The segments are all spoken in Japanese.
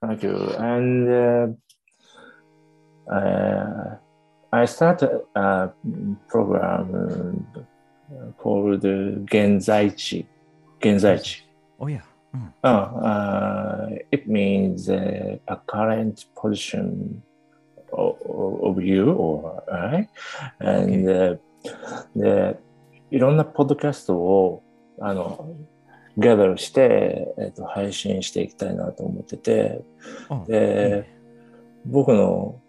Thank you. And uh, uh, I started a program called 現在地。現在地。 Oh yeah. Uh, uh, it means uh, a current position of, of you, or right? And、uh, でいろんなポッドキャストをあの ギャザーして、えっと配信していきたいなと思ってて、あで僕の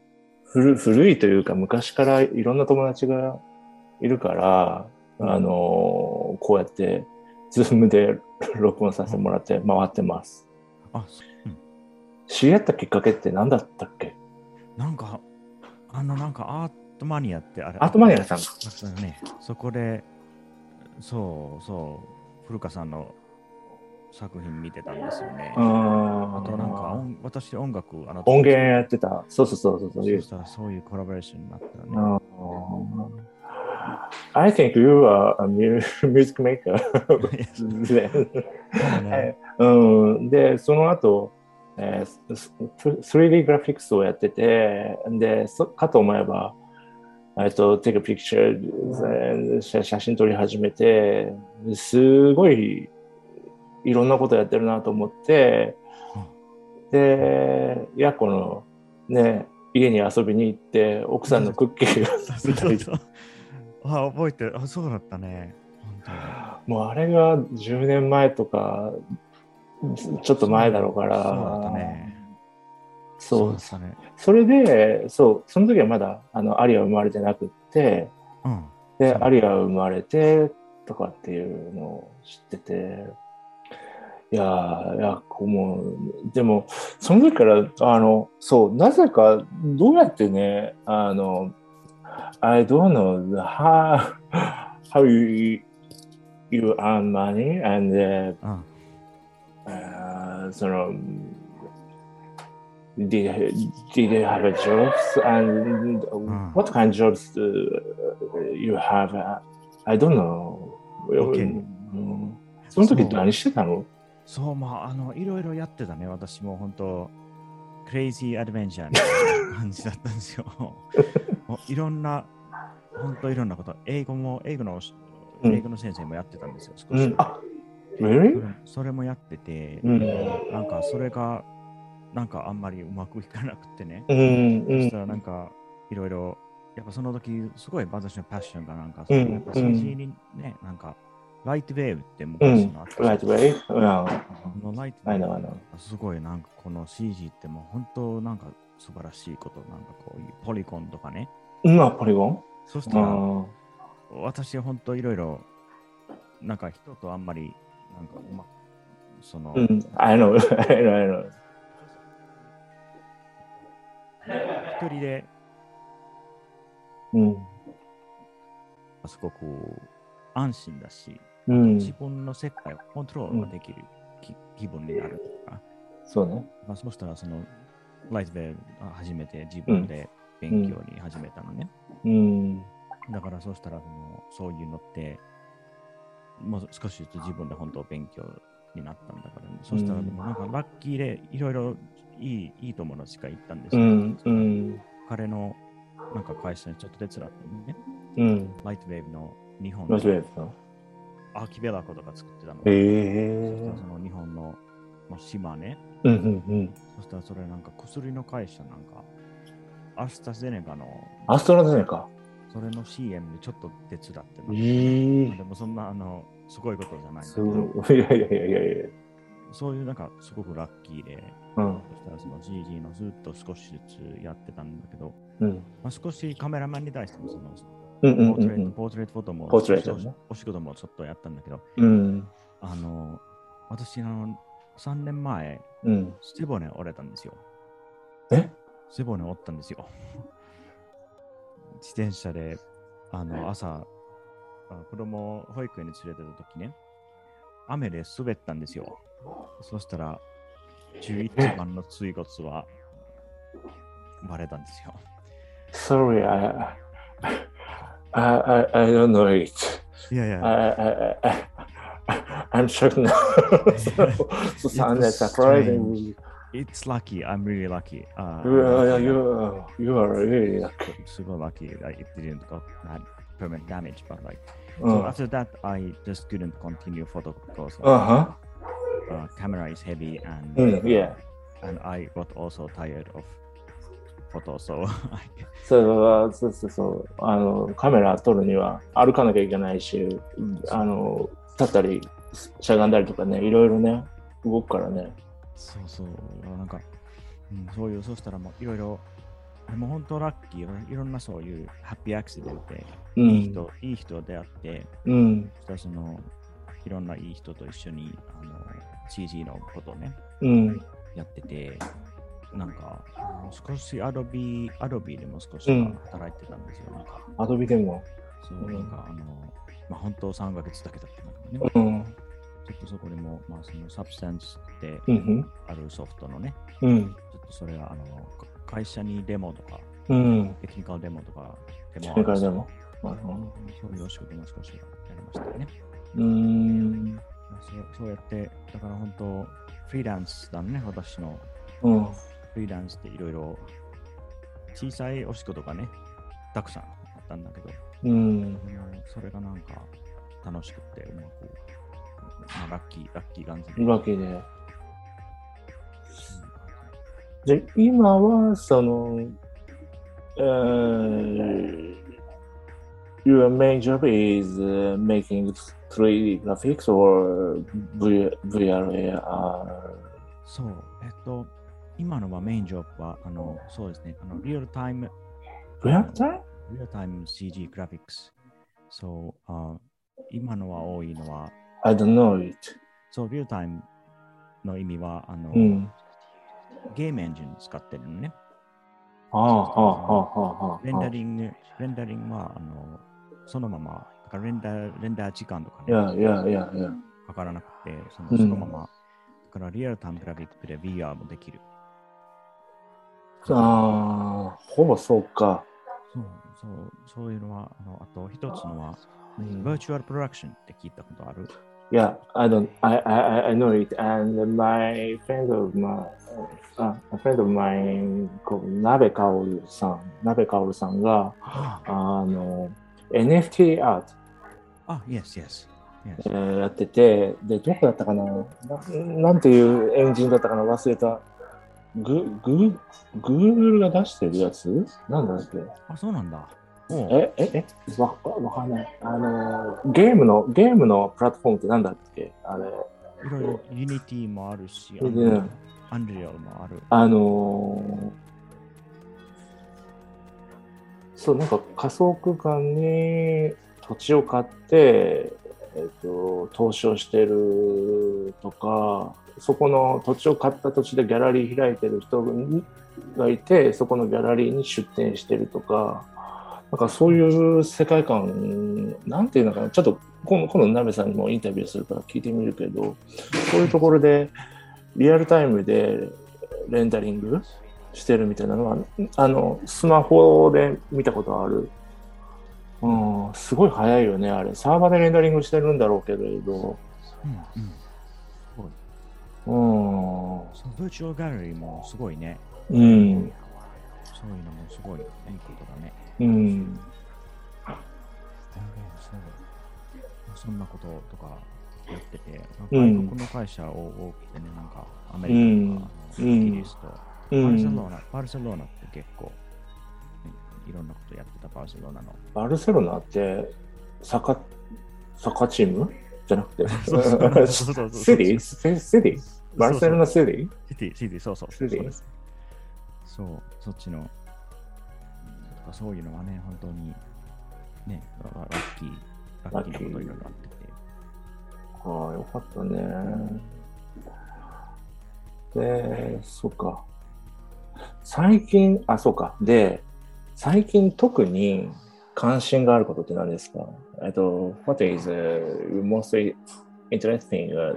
古古いというか昔からいろんな友達がいるから、あのこうやってズームで 録音させてもらって回ってます。あ、そうん。知り合ったきっかけって何だったっけ？なんか、あの、なんかアートマニアってあれ。アートマニアさん。そうだね。そこで、そうそう、古川さんの作品見てたんですよね。ああとなんか音、私音楽、あの、音源やってた。そうそうそうそうそう。そしたらそういうコラボレーションになったね。I think you are a mu- music maker. そ うん、で、その後、えーす 3D グラフィックスをやってて、で、そかと思えば、えっと、take a picture 写真撮り始めて、すごいいろんなことやってるなと思って、で、ヤコのね、家に遊びに行って、奥さんのクッキーを そうそうそう。あ、覚えてる。あ、そうだったね。本当に。もうあれが10年前とか、ちょっと前だろうから、そうだったね。そうだったね。それで、そう、その時はまだ、あの、アリア生まれてなくって、うん。で、アリア生まれて、とかっていうのを知ってて、いやー、いや、もう、でも、その時から、あの、そう、なぜか、どうやってね、あの、I don't know how, how you, you earn money and, uh, うん。uh, sort of did did you have a jobs and what kind of jobs uh, you have uh, I don't know Okay. うんその時何してたのそう、まあ、あの、いろいろやってたね。私も本当、クレイジーアドベンチャーな 感じだったんですよ。もういろんな、本当いろんなこと。英語も、英語の、うん英語の先生もやってたんですよ。少し。うんあ really? それもやってて、うんなんかそれが、なんかあんまりうまくいかなくてね。うんうそしたんらなんか、いろいろ、やっぱその時、すごい私のパッションがなんか、うんやっぱ CG にね、なんか、ライトウェーブって昔のあったじゃん。Right way? うん。このライト I know, I know. すごいなんかこの CG ってもう本当なんか素晴らしいこと、なんかこういうポリコンとかね。うんあポリゴン？そしたら、あ私本当いろいろ、なんか人とあんまり、なんかうまく、その、うん。I know I know I know 一人でうん。すごく安心だし、うん。自分の世界をコントロールができる気,、気分になるとか、そうね。まあ、そうしたらそのライトウェーブ初めて自分で勉強に始めたのね。うん。だからそうしたらそのそういうのって、もう少しずつ自分で本当勉強になったんだからね。そしたらでもなんかラッキーでいろいろいいいい友達がいたんですよ。うん。うん。彼のなんか会社にちょっと手伝ってね。うん。ライトウェーブの日本ラスベのガスの？アーキベラコとか作ってたの。へえそしたらその日本の、まあ、島ね。うんうんうんそしたらそれなんか薬の会社なんか、アスタゼネカの、アストラゼネカ？それの CM でちょっと手伝ってます。ええでもそんなあのすごいことじゃないんだすけど、ごい。いやいやいやいやいや。そういうなんかすごくラッキーで、うん。そしたらその GG のずっと少しずつやってたんだけど、うん。まあ、少しカメラマンに対してもそのうんうんポートレート、うんポートレートフォトもポートレートねお仕事もちょっとやったんだけど、うん。あの、私あの3年前、うん。背骨折れたんですよ。え？背骨折ったんですよ。自転車で、あの、朝、あ子供を保育園に連れてた時ね、雨で滑ったんですよ。そしたら、11番の椎骨は割れたんですよ。Sorry, I, I, I, I don't know it. Yeah, yeah. I, I, I, I'm shocked now. so, so It's lucky. I'm really lucky. Uh, you, are, yeah, you, are, you are really lucky. Super lucky. that it didn't got that permanent damage, but like, so uh. after that, I just couldn't continue photo because uh-huh. uh, camera is heavy and mm, yeah, and I got also tired of So I そうそうそうそう。あのカメラ撮るには歩かなきゃいけないしあの立ったりしゃがんだりとかねいろいろね動くからね。そうそう、なんか、うん、そういう、そうしたらもういろいろ、もう本当ラッキー、いろんなそういうハッピーアクシデントで、うん。いい人、いい人と出会って、うん。そその、いろんないい人と一緒にあの CG のことをね、うん。やってて、なんか、少しアドビ、アドビでも少しうん。働いてたんですよ。なんか、アドビでも。そう、うんなん。か、あの、まあ、本当3ヶ月だけだったんだけどね、うん。ちょっとそこでも、まあ、そのサブスタンスってうんあるソフトのね、うん。ちょっとそれはあのか会社にデモとか、うん。テクニカルデモとか、デそモれからでもそういうお仕事も少しやりましたよね。うん。そうやって、だから本当、フリーランスだね、私の。うんフリーランスっていろいろ小さいお仕事がね、たくさんあったんだけど、うんそれがなんか楽しくて、うまく、まあ、ラッキー、ラッキー感じで。わけでで今はそのえー Your main job is uh, making 3D graphics or V- VRAR? そう、えっと、今のはメインジョブは、あの、そうですね、あの、リアルタイム、Real time? リアルタイム？CG グラフィックス。そう、あ今のは多いのは、I don't know it. そう、リアルタイムの意味は、あの、うん。ゲームエンジン使ってるのね。ああ、はあ、はあ、はあ、はあ。レンダリング、レンダリングは、あの、そのまま、だからレンダー、レンダー時間とかいや、ね、いや、いや、いや。かからなくて、そのうんそのまま、だからリアルタイムグラフィックで VR もできる。ああ、ほぼそうか。そう、そう、そういうのは、あのあと一つのは、うん virtual production って聞いたことある？Yeah, I don't. I I I know it, and my friend of my, あ、a friend of mine こう鍋かおるさん、鍋かおるさんがああの NFT アート、あ、yes, yes. え yes. ーやってて、でどこだったかな、ななんていうエンジンだったかな？忘れた。グググーグルが出してるやつ？なんだっけ？あ、そうなんだ。えええわわかんない。あのゲームのゲームのプラットフォームってなんだっけ？あれ。いろいろ Unity もあるし、それで Unreal もある。あのーそう、なんか仮想空間に土地を買って、えっと、投資をしてるとか、そこの土地を買った土地でギャラリー開いてる人がいて、そこのギャラリーに出店してるとか、なんかそういう世界観、なんていうのかな、ちょっと今度、今度、鍋さんにもインタビューするから聞いてみるけど、そういうところでリアルタイムでレンダリングしてるみたいなのは、あの、スマホで見たことある。うん、すごい早いよね、あれ。サーバーでレンダリングしてるんだろうけれど。うんうん。うん。そう、Virtual Gallery もすごいね。うん。そういうのもすごいいいことだね。うん。そうそんなこととかやってて、うん外国の会社を多くてね、なんかアメリカとか、うんイギリスと、うバルセロん。ナ、バルセロナって結構、いろんなことやってたバルセロナの。バルセロナって、サッカー、サッカーチーム？じゃなくて、そうそうそうそうそうシティ？シティバルセロナシティ？シティ、シティ、そうそう。シティそうそっちの、とかそういうのはね、本当に、ね、ララッキー、ラッキーなこといろいろあってて。ああ、よかったね。で、そうか。最近、あ、そうか。で、最近特に関心があることって何ですか？えっと、What is、uh, most interesting、uh,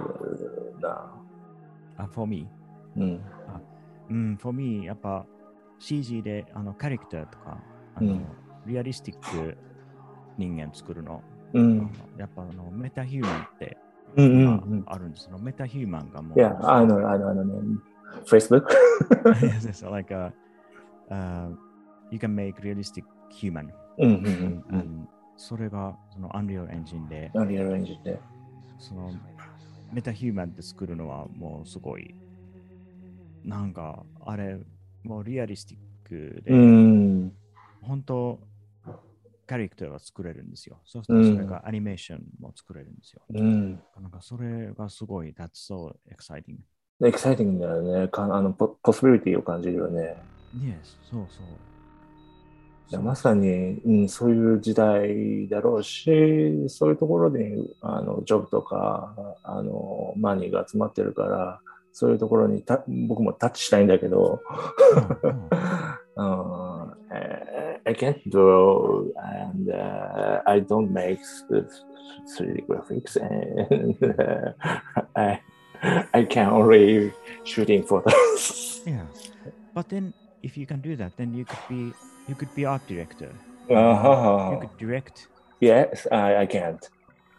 now? あ、for me? うん。うん、for me、やっぱ CG であのキャラクターとか、あのうんリアリスティック人間作るの、うん。やっぱあのメタヒューマンって、うんうんまうん。ああるんですよ。メタヒューマンがもう、いや、あの、あの、あのね、Facebook? yes, yes, like uh, uh, you can make realistic human. うんうんうんうん。and それがその Unreal Engine で、 Unreal Engine で。その MetaHuman で作るのはもうすごい、なんかあれ、もう realistic で、うん。本当、キャラクターが作れるんですよ。そしたらそれがアニメーションも作れるんですよ。うん。なんかそれがすごい、That's so exciting. エキサイティングだよね。かあの po possibility を感じるよね。Yes, そうそう。いやまさに、うん、そういう時代だろうし、そういうところにあのジョブとかあのマニーが集まってるから、そういうところにた僕もタッチしたいんだけど、うんうんうん、uh, I can't draw and uh, I don't make 3D graphics and uh, I, I can only shooting photos. Yeah. But then if you can do that, then you could be You could be art director. Oh. You could direct. Yes, I, I can't.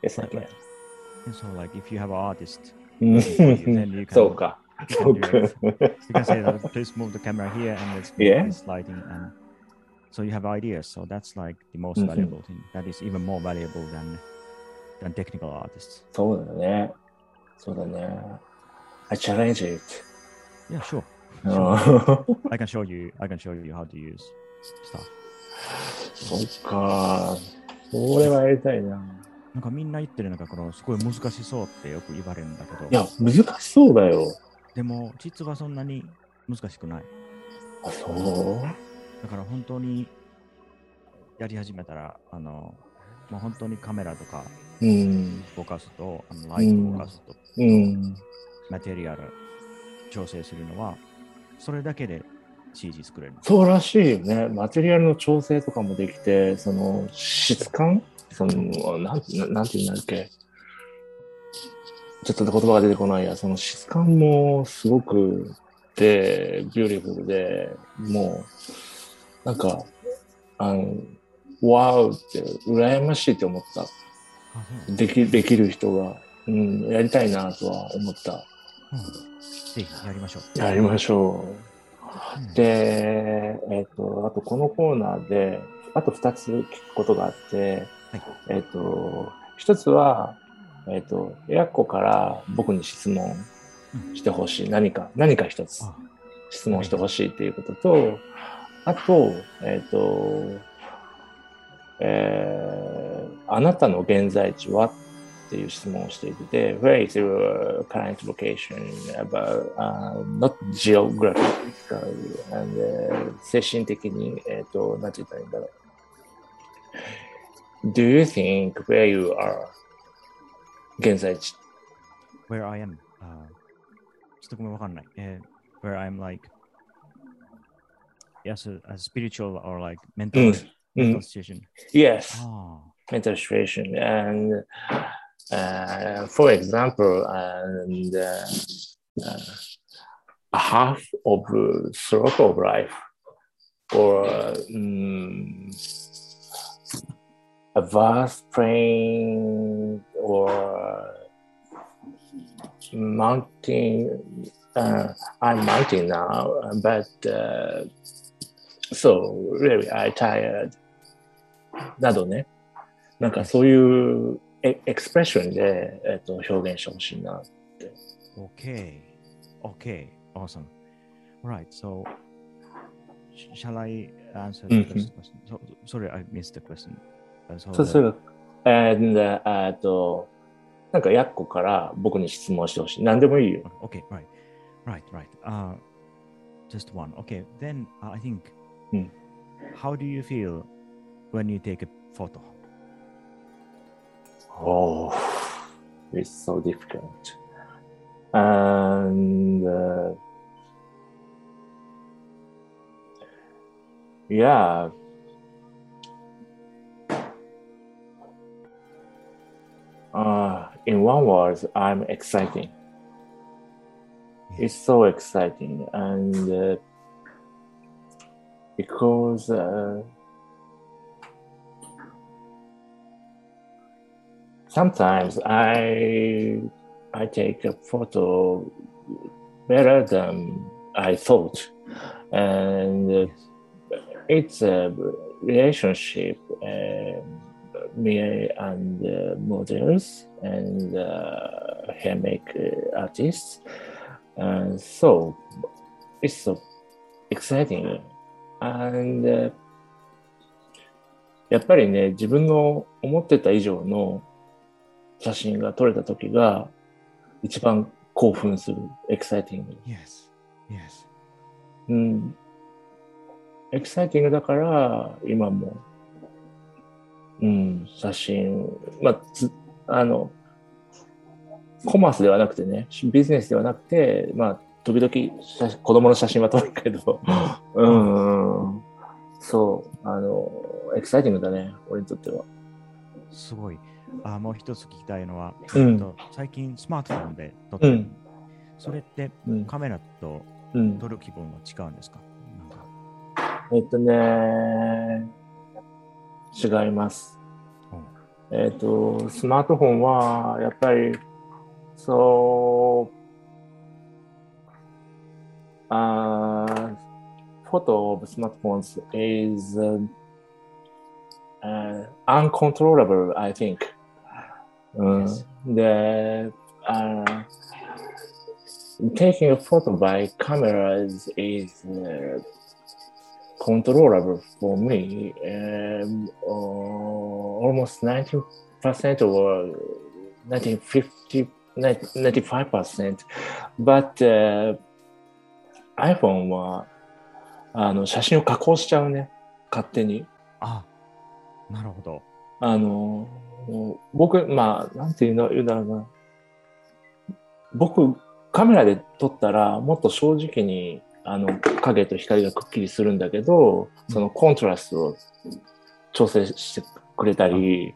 Yes, like, I can. So, like, if you have an artist, then you can. so, you can, you can say that, please move the camera here and let's yeah. this lighting. And so you have ideas. So that's like the most mm-hmm. valuable thing. That is even more valuable than than technical artists. So, yeah. So then, I challenge it. Yeah, sure. Oh. I can show you. I can show you how to use stuff. そっか。それはやりたいな。なんかみんな言ってるのがこのすごい難しそうってよく言われるんだけど、いや、難しそうだよ。でも実はそんなに難しくない。あ、そう？だから本当にやり始めたら、あの、まあ、本当にカメラとかうん。動かすと、あのライト動かすと、うん。マテリアル調整するのは、それだけで CG 作れる。そうらしいよね。マテリアルの調整とかもできて、その質感？その、なんななんて言うんだっけ？ちょっと言葉が出てこないや。その質感もすごくで、ビューティフルで、もう、なんか、あの、ワウって、羨ましいって思った。できできる人が、うん、やりたいなとは思った。うんぜひやりましょう。やりましょう。うんで、えっ、と、あとこのコーナーで、あと2つ聞くことがあって、はい。えっ、と、1つは、えっ、と、やっこから僕に質問してほしい。何か、何か一つあ。質問してほしいっていうことと、あと、えっ、と、えーあなたの現在地は？っていう質問をしていて、Where is your current location about、uh, not geographical and、uh, 精神的に、えっ、と、なんて言ったらいいんだろう。Do you think where you are 現在地 Where I am、あちょっとごめんわかんない。えー where I'm like, yes, a, a spiritual or like う mental, ん。う mental ん。 situation. Yes. あ mental situation and uh, for example and uh, uh, a half of stroke of life or um, a vast plain or mountain uh, i'm mountain now but uh, so really i tired などねなんかそういう エエクスプレッションで、えっと表現してほしいな。あ、okay. Okay. Awesome. Right. So, sh- shall I answer the Mhm. first question? So, sorry, I missed the question. Uh, so そうそれが、えーえっと、なんか、やっこから僕に質問してほしい。何でもいいよ。Okay, right, right, right. Uh, just one. Okay, then uh, I think. Hmm. How do you feel when you take a photo? Oh, it's so difficult. And uh, yeah, uh, in one word, I'm exciting. It's so exciting, and uh, because uh, sometimes I I take a photo better than I thought. And uh, it's a relationship, uh, me and uh, models and uh, hair make uh, artists. And so it's so exciting. And uh, やっぱりね、自分の思ってた以上の 写真が撮れた時が一番興奮する、エキサイティング。Yes. Yes. うん。エキサイティングだから、今も、うん、写真、まあ、つあの、コマースではなくてね、ビジネスではなくて、まあ、時々写子供の写真は撮るけど、うん、そう、あの、エキサイティングだね、俺にとっては。すごい。あもう一つ聞きたいのは、うん。と最近スマートフォンで撮ってる、うん。それってうん。カメラとうん。撮る気分は違うんですか？なんか。えっとね、違います。えっと、スマートフォンは、やっぱり、そう、あー photo of smartphones is uh, uh, uncontrollable, I think. うん.で、uh, taking a photo by cameras is uh, controllable for me. Um, uh, almost 90% or 1950, 95%. But、uh, iPhone はあの写真を加工しちゃうね。勝手に。あ、なるほど。あの、僕、まあ、なんていうの言うんだろうな。僕、カメラで撮ったら、もっと正直に、あの、影と光がくっきりするんだけど、そのコントラストを調整してくれたり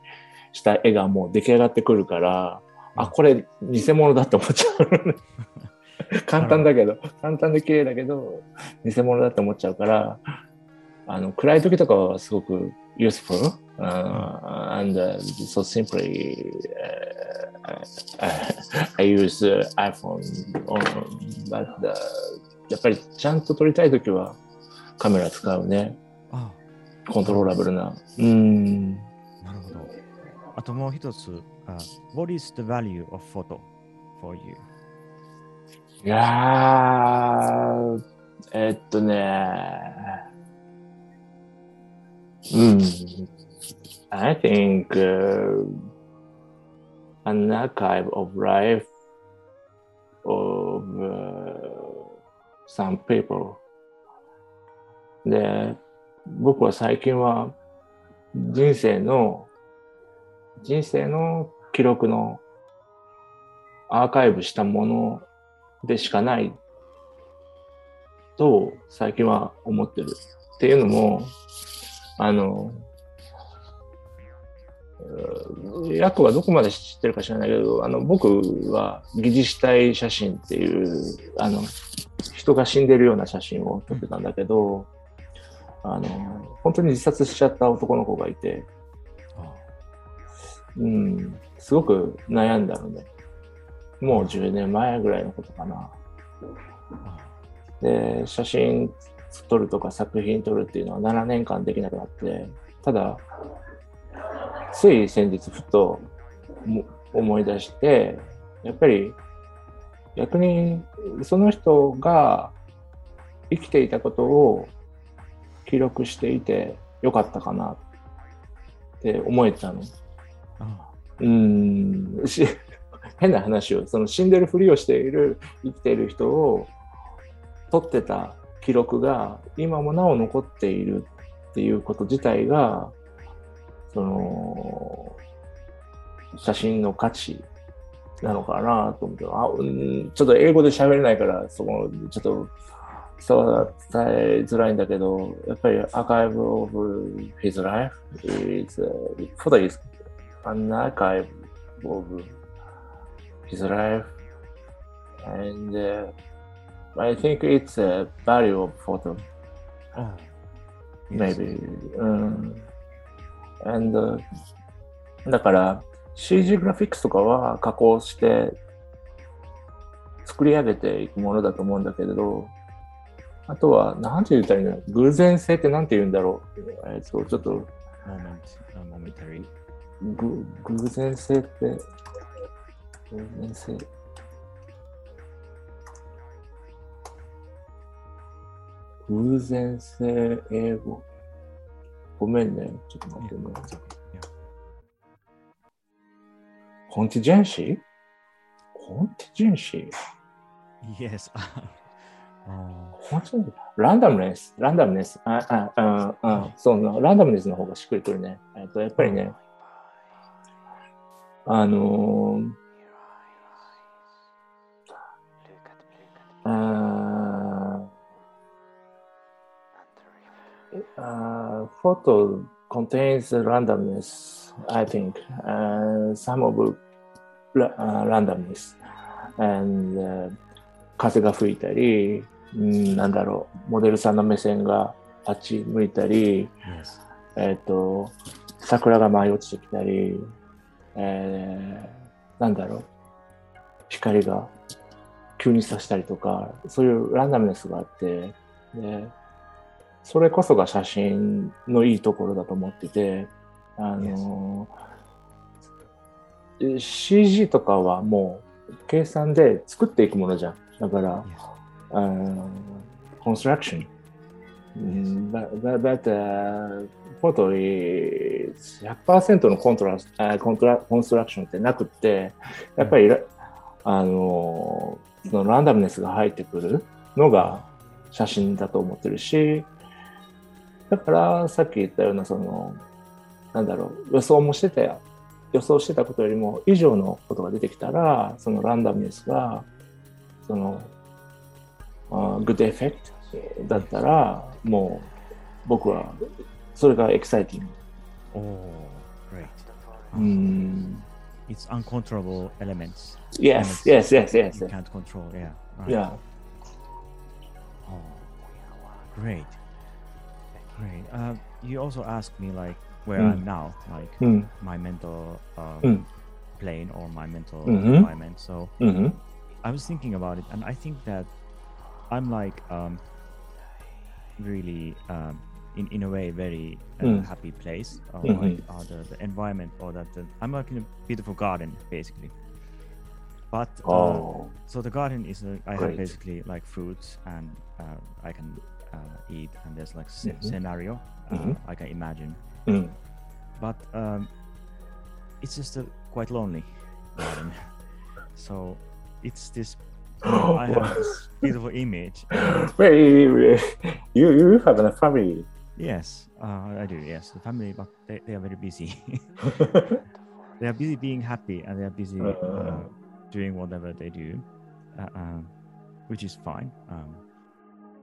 した絵がもう出来上がってくるから、あ、これ偽物だって思っちゃう。簡単だけど、簡単で綺麗だけど、偽物だって思っちゃうから、あの、暗い時とかはすごく useful、uh, and uh, so simply uh, I use uh, iPhone on, but、uh, やっぱりちゃんと撮りたい時はカメラ使うね。あ、コントローラブルな。うん。なるほど。あともう一つ、あ What is the value of photo for you? いやー、えっとね、うん。I think、uh, an archive of life of、uh, some people で、僕は最近は人生の、人生の記録のアーカイブしたものでしかないと最近は思ってる。っていうのも、あの、うーヤクはどこまで知ってるか知らないけど、あの、僕は疑似死体写真っていう、あの、人が死んでるような写真を撮ってたんだけど、あの、本当に自殺しちゃった男の子がいて、あうん、すごく悩んだのね。もう10年前ぐらいのことかな。あで、写真撮るとか作品撮るっていうのは7年間できなくなって、ただ、つい先日ふとも思い出して、やっぱり逆にその人が生きていたことを記録していてよかったかなって思えたの。あうーんし変な話をその死んでるふりをしている生きている人を撮ってた記録が今もなお残っているっていうこと自体がその写真の価値なのかなと思ってあ、うん、ちょっと英語で喋れないからそのちょっと伝えづらいんだけどやっぱりアーカイブ of his life is、uh, photo is an archive of his life, and uh, I think it's a value of photo, あ maybe. うん、and、uh, だから CG グラフィックスとかは加工して作り上げていくものだと思うんだけれど、あとは、なんて言ったらいいんだろう。偶然性ってなんて言うんだろう？えっと、ちょっと、uh, 偶然性って、偶然性？偶然性、英語。ごめんね。ちょっと待ってね。Yeah. コンティジェンシー？コンティジェンシー？Yes. oh, ランダムネス、ランダムネス、あ、あ、あ、あ、そランダムネスの方がしっくりくるね。えっと、やっぱりね、あのー、ーあー photo contains randomness, I think, uh, some of uh, randomness. And, uh, 風が吹いたり、うん、なんだろう、モデルさんの目線があっち向いたり、yes. えっ、と、桜が舞い落ちてきたり、えー、なんだろう、光が急に差したりとか、そういうランダムネスがあって、で、それこそが写真のいいところだと思ってて、あの、CG とかはもう計算で作っていくものじゃん。だから、Yes. uh, construction. Mm, But, but, but uh, フォト is 100%のコントラコントラコンストラクションってなくって、やっぱり、あのそのランダムネスが入ってくるのが写真だと思ってるし、だからさっき言ったような、その、なんだろう、予想もしてたよ。予想してたことよりも以上のことが出てきたら、その randomness が、その、 good effect だったら、もう僕はそれがエキサイティング。Oh, great. うん。It's uncontrollable elements. Yes, yes, yes, yes. You can't control. Yeah. Right. Yeah. Oh, great. Great. Uh, you also asked me like where mm. I'm now, like mm. my mental um, mm. plane or my mental mm-hmm. environment. So mm-hmm. I was thinking about it, and I think that I'm like um, really, um, in in a way, very uh, hmm. happy place, or, mm-hmm. like, or the, the, environment, or that the, I'm like in a beautiful garden, basically. But uh, oh. so the garden is uh, I Great. have basically like fruits, and uh, I can uh, eat and there's like sce- Mhm. scenario uh, Mhm. I can imagine. うん。But um, it's just a quite lonely garden. so it's this. I have this beautiful image. Wait, wait, you, you have a family. Yes, uh, I do. Yes, the family, but they, they are very busy. they are busy being happy and they are busy uh, Uh. doing whatever they do, uh, um, which is fine. Um,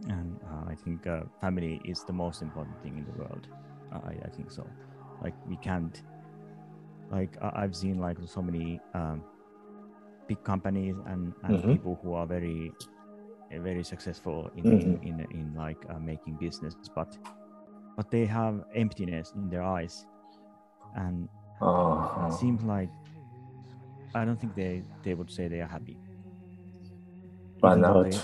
and uh, I think uh, family is the most important thing in the world. I, I think so. Like we can't, like I- I've seen like so many um, big companies and, and Mhm. people who are very, very successful in Mhm. in, in, in like uh, making business, but but they have emptiness in their eyes, and it seems like I don't think they they would say they are happy. Though burnout. they-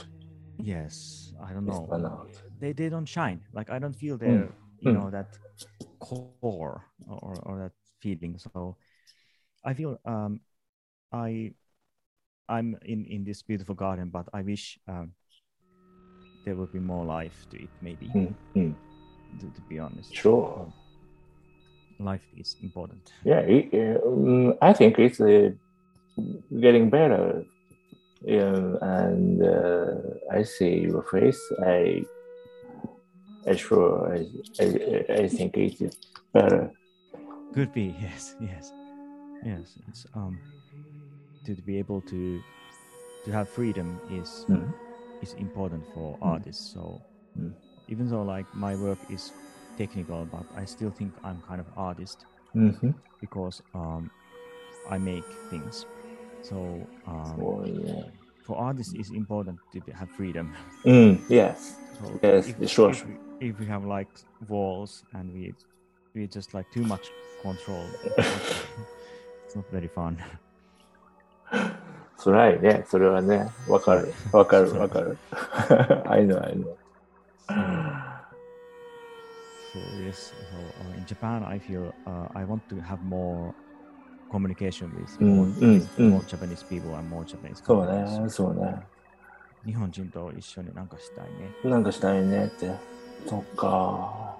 Yes, I don't know. They they don't shine. Like I don't feel their you Mm. know that core or, or that feeling. So I feel um I I'm in in this beautiful garden, but I wish um there would be more life to it. Maybe Mm, mm. to, to be honest. Sure. Life is important. Yeah, it, um, I think it's uh, getting better. Yeah, and uh, I see your face. I, I sure, I, I, I think it's better. Could be, yes, yes, yes. It's um to, to be able to to have freedom is Mm. is important for Mm. artists. So Mm. even though like my work is technical, but I still think I'm kind of artist Mm-hmm. because um I make things. So um, Oh, yeah. for artists, it's important to be- have freedom. Mm, yes. So Yes, if, sure, if, sure. we, if we have like walls and we we just like too much control, it's not very fun. 辛いね、それはね。わかる、わかる、わかる。I know, I know. So yes, so uh, in Japan, I feel uh, I want to have more communication with うん more, うん with うん more Japanese people and more Japanese そう.ね、そうね。日本人と一緒になんかしたいね。なんかしたいねって。そっか。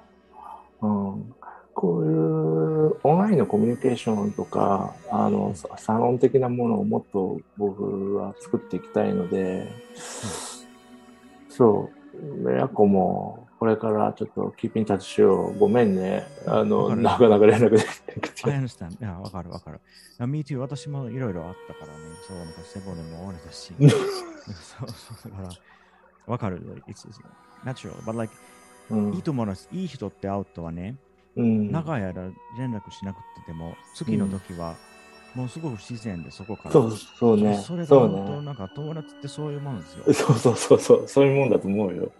うん。こういうオンラインのコミュニケーションとか、あの、ササロン的なものをもっと僕は作っていきたいので、そう、やっこも、これからちょっとキーピンタッチしよう。ごめんね。あわの、なかなか連絡できなく I て。understand. いや、わかるわかる。Me too. 私もいろいろあったからね。そう、なんか背骨も折れたし。そうそうだから、わかる。It's, it's natural. But like, うんいいと思い。いい人って会うとはね、うん長い間連絡しなくてても、次の時は、もうすごく自然でそこから。そうそうね。それが本当、ね。なんか友達ってそういうもんですよ。そうそうそうそう。そういうもんだと思うよ。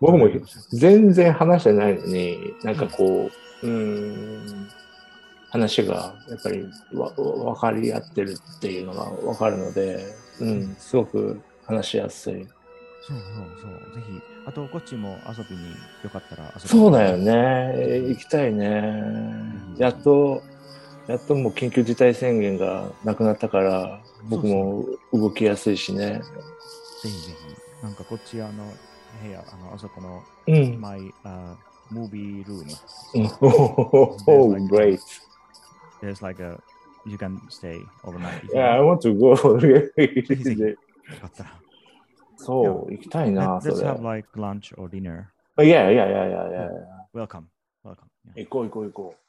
僕も全然話してないのに、なんかこう、うーん、話がやっぱりわ分かり合ってるっていうのが分かるので、うん、すごく話しやすい。そうそうそう。ぜひ、あとこっちも遊びによかったら遊びにそうだよね。行きたいね。やっと、やっともう緊急事態宣言がなくなったから、僕も動きやすいしね。ぜひぜひ。なんかこっちあの 部屋、あのあそこのうん。 My、uh, movie room. うん oh, great. There's like a, you can stay overnight. if you Yeah, I want. want to go. ぜひぜひよかったら。そう、行きたいな、 Let- そ Let's れ。 have like lunch or dinner. Yeah, yeah, yeah, yeah, yeah. Welcome. Welcome. Yeah. 行こう行こう行こう。